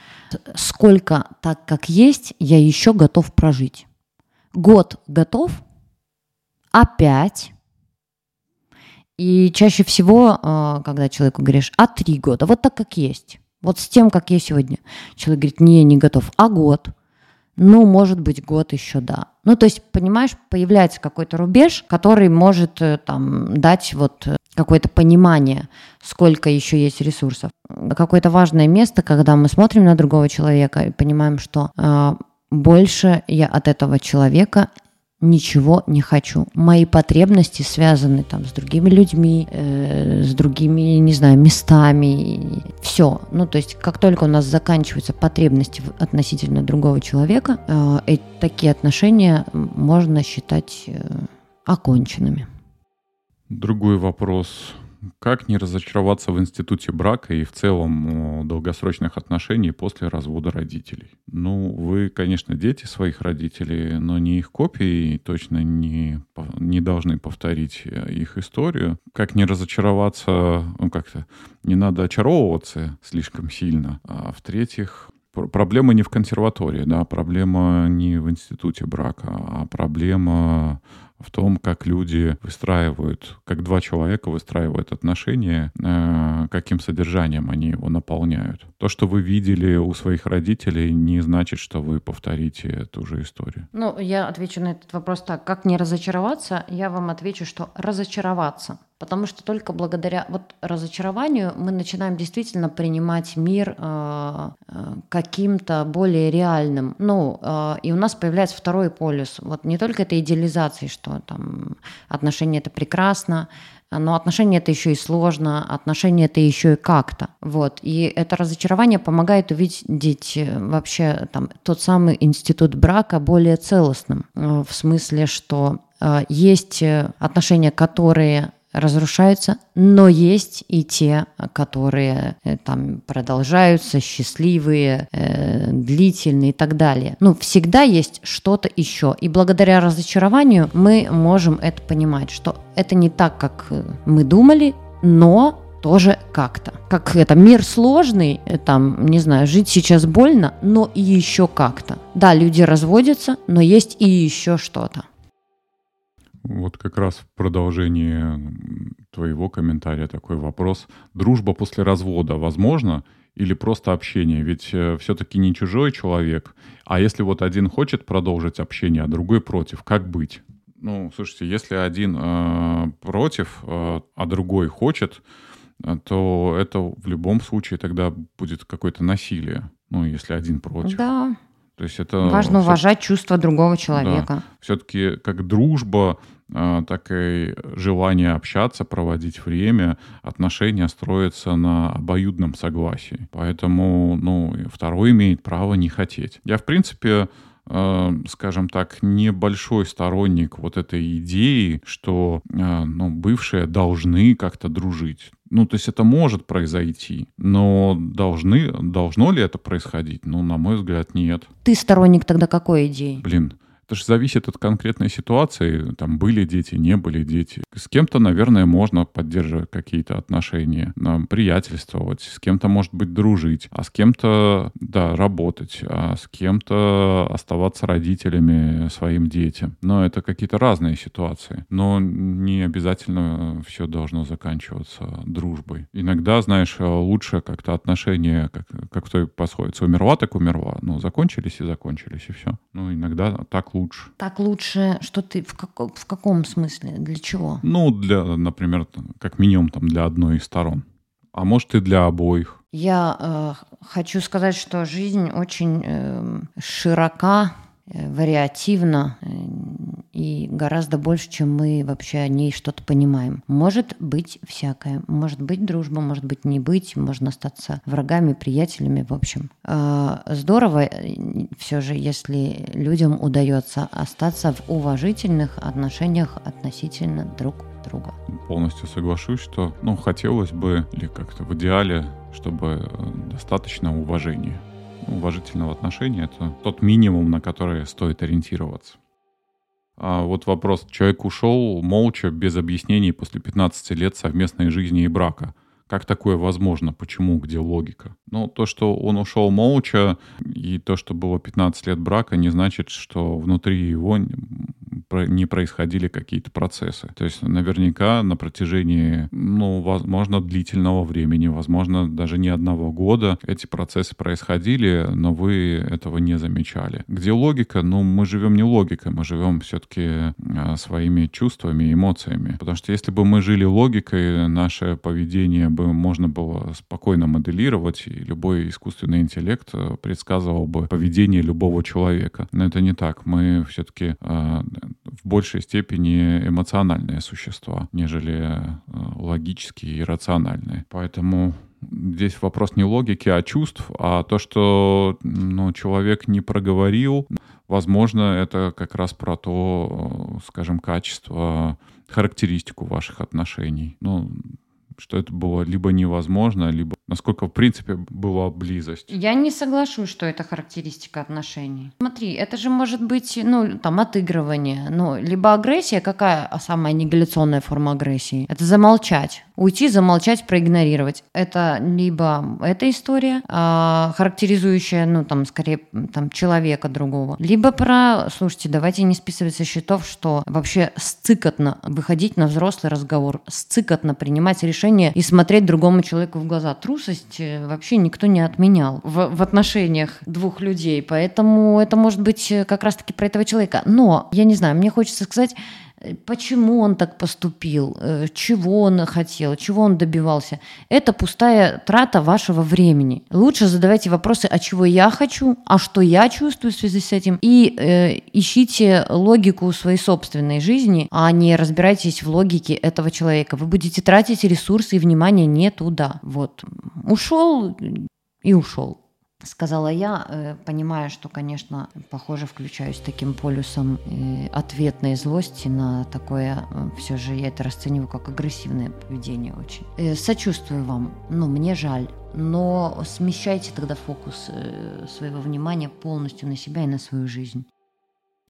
сколько так, как есть, я еще готов прожить. Год готов, а пять. И чаще всего, а, когда человеку говоришь, а три года, вот так, как есть. Вот с тем, как я сегодня. Человек говорит, не, не готов. А год? Ну, может быть, год еще, да. Ну, то есть, понимаешь, появляется какой-то рубеж, который может э, там дать вот э, какое-то понимание, сколько еще есть ресурсов. Какое-то важное место, когда мы смотрим на другого человека и понимаем, что э, больше я от этого человека ничего не хочу. Мои потребности связаны там с другими людьми, э, с другими, не знаю, местами. Все. Ну, то есть, как только у нас заканчиваются потребности относительно другого человека, э, такие отношения можно считать э, оконченными. Другой вопрос. Как не разочароваться в институте брака и в целом долгосрочных отношений после развода родителей? Ну, вы, конечно, дети своих родителей, но не их копии, точно не, не должны повторить э, их историю. Как не разочароваться, ну, как-то не надо очаровываться слишком сильно. А в-третьих, проблема не в консерватории, да, проблема не в институте брака, а проблема в том, как люди выстраивают, как два человека выстраивают отношения, э, каким содержанием они его наполняют. То, что вы видели у своих родителей, не значит, что вы повторите эту же историю. Ну, я отвечу на этот вопрос так. Как не разочароваться? Я вам отвечу, что разочароваться. Потому что только благодаря вот разочарованию мы начинаем действительно принимать мир э, э, каким-то более реальным. Ну, э, и у нас появляется второй полюс. Вот не только это идеализации, что там отношения это прекрасно, но отношения это еще и сложно, отношения это еще и как-то. Вот. И это разочарование помогает увидеть э, вообще там, тот самый институт брака более целостным. Э, в смысле, что есть отношения, которые разрушаются, но есть и те, которые э, там продолжаются, счастливые, э, длительные и так далее. Ну, всегда есть что-то еще. И благодаря разочарованию мы можем это понимать, что это не так, как э, мы думали, но тоже как-то. Как это, мир сложный, э, там, не знаю, жить сейчас больно, но и еще как-то. Да, люди разводятся, но есть и еще что-то. Вот как раз в продолжении твоего комментария такой вопрос. Дружба после развода возможно или просто общение? Ведь э, все-таки не чужой человек. А если вот один хочет продолжить общение, а другой против, как быть? Ну, слушайте, если один э, против, э, а другой хочет, э, то это в любом случае тогда будет какое-то насилие. Ну, если один против. Да, то есть это важно уважать чувства другого человека. Да. Все-таки как дружба, так и желание общаться, проводить время, отношения строятся на обоюдном согласии. Поэтому, ну, второй имеет право не хотеть. Я, в принципе, а, скажем так, небольшой сторонник вот этой идеи, что а, ну, бывшие должны как-то дружить. Ну, то есть это может произойти, но должны, должно ли это происходить? Ну, на мой взгляд, нет. Ты сторонник тогда какой идеи? Блин, Это же зависит от конкретной ситуации. Там были дети, не были дети. С кем-то, наверное, можно поддерживать какие-то отношения, приятельствовать, с кем-то, может быть, дружить, а с кем-то, да, работать, а с кем-то оставаться родителями своим детям. Но это какие-то разные ситуации. Но не обязательно все должно заканчиваться дружбой. Иногда, знаешь, лучше как-то отношения, как, как в той пословице, умерла, так умерла. Ну, закончились и закончились, и все. Ну, иногда так лучше. Так лучше, что ты, в, как, в каком смысле, для чего? Ну, для, например, как минимум там для одной из сторон. А может и для обоих. Я э, хочу сказать, что жизнь очень э, широка, вариативна э, и гораздо больше, чем мы вообще о ней что-то понимаем. Может быть всякое. Может быть дружба, может быть не быть, можно остаться врагами, приятелями, в общем. Э, здорово э, все же, если людям удается остаться в уважительных отношениях относительно друг друга. Полностью соглашусь, что ну, хотелось бы, или как-то в идеале, чтобы э, достаточно уважения. Уважительного отношения — это тот минимум, на который стоит ориентироваться. А вот вопрос. Человек ушел молча, без объяснений, после 15 лет совместной жизни и брака. Как такое возможно? Почему? Где логика? Ну, то, что он ушел молча, и то, что было 15 лет брака, не значит, что внутри его не происходили какие-то процессы. То есть наверняка на протяжении, ну, возможно, длительного времени, возможно, даже не одного года эти процессы происходили, но вы этого не замечали. Где логика? Ну, мы живем не логикой, мы живем все-таки а, своими чувствами, эмоциями. Потому что если бы мы жили логикой, наше поведение бы можно было спокойно моделировать, любой искусственный интеллект э, предсказывал бы поведение любого человека. Но это не так. Мы все-таки а, в большей степени эмоциональные существа, нежели э, логические и рациональные. Поэтому здесь вопрос не логики, а чувств, а то, что ну, человек не проговорил, возможно, это как раз про то, э, скажем, качество, характеристику ваших отношений. Ну, что это было либо невозможно, либо насколько в принципе была близость. Я не соглашусь, что это характеристика отношений. Смотри, это же может быть, ну, там, отыгрывание, ну, либо агрессия, какая самая негалляционная форма агрессии? Это замолчать. Уйти, замолчать, проигнорировать. Это либо эта история, а, характеризующая, ну, там, скорее, там, человека другого, либо про, слушайте, давайте не списывать со счетов, что вообще сцикотно выходить на взрослый разговор, сцикотно принимать решение и смотреть другому человеку в глаза. Трусость э, вообще никто не отменял в, в отношениях двух людей, поэтому это может быть э, как раз-таки про этого человека. Но, я не знаю, мне хочется сказать, почему он так поступил, э, чего он хотел, чего он добивался. Это пустая трата вашего времени. Лучше задавайте вопросы, а чего я хочу, а что я чувствую в связи с этим, и э, ищите логику своей собственной жизни, а не разбирайтесь в логике этого человека. Вы будете тратить ресурсы и внимание не туда. Вот. Ушел и ушел сказала я, э, понимая, что, конечно, похоже, включаюсь таким полюсом э, ответной злости на такое, э, все же я это расцениваю как агрессивное поведение очень. Сочувствую вам, ну, мне жаль, но смещайте тогда фокус своего внимания полностью на себя и на свою жизнь.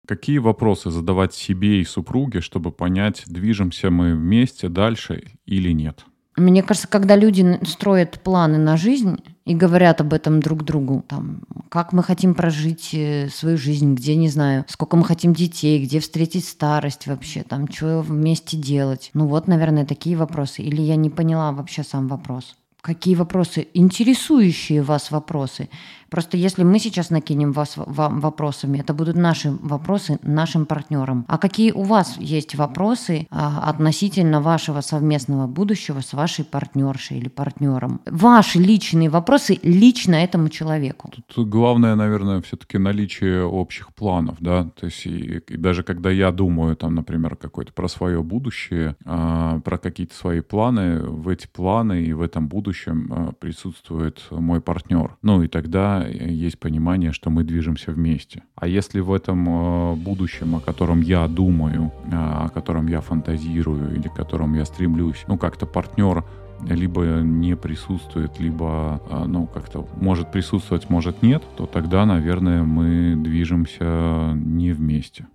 Какие вопросы задавать себе и супруге, чтобы понять, движемся мы вместе дальше или нет? Мне кажется, когда люди строят планы на жизнь и говорят об этом друг другу, там, как мы хотим прожить э, свою жизнь, где, не знаю, сколько мы хотим детей, где встретить старость вообще, там, что вместе делать. Ну вот, наверное, такие вопросы. Или я не поняла вообще сам вопрос. Какие вопросы? Интересующие вас вопросы. Просто если мы сейчас накинем вас вам вопросами, это будут наши вопросы нашим партнерам. А какие у вас есть вопросы а, относительно вашего совместного будущего с вашей партнершей или партнером? Ваши личные вопросы лично этому человеку. Тут главное, наверное, все-таки наличие общих планов, да. То есть и, и даже когда я думаю, там, например, какое-то про свое будущее, а, про какие-то свои планы, в эти планы и в этом будущем а, присутствует мой партнер. Ну и тогда есть понимание, что мы движемся вместе. А если в этом э, будущем, о котором я думаю, э, о котором я фантазирую или к которому я стремлюсь, ну как-то партнер либо не присутствует, либо а, ну, как-то может присутствовать, может нет, то тогда, наверное, мы движемся не вместе.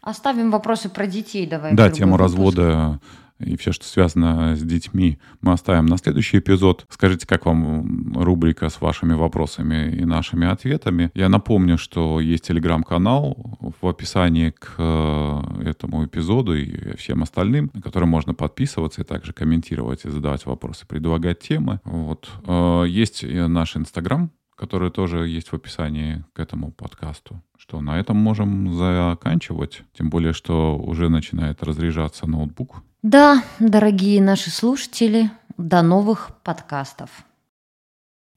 Оставим вопросы про детей, давай. Да, тему выпуск. развода и все, что связано с детьми, мы оставим на следующий эпизод. Скажите, как вам рубрика с вашими вопросами и нашими ответами. Я напомню, что есть телеграм-канал в описании к э, этому эпизоду и всем остальным, на который можно подписываться и также комментировать и задавать вопросы, предлагать темы. Вот. Э, есть наш инстаграм, который тоже есть в описании к этому подкасту. Что на этом можем заканчивать, тем более, что уже начинает разряжаться ноутбук. Да, дорогие наши слушатели, до новых подкастов.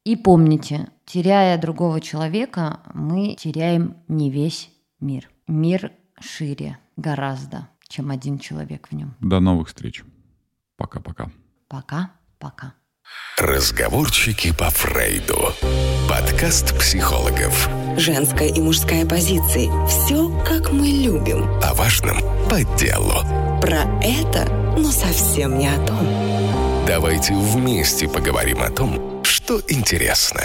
И помните, теряя другого человека, мы теряем не весь мир. Мир шире гораздо, чем один человек в нем. До новых встреч. Пока-пока. Пока-пока. Разговорчики по Фрейду. Подкаст психологов. Женская и мужская позиции. Все, как мы любим. О важном по делу. Про это, но совсем не о том. Давайте вместе поговорим о том, что интересно.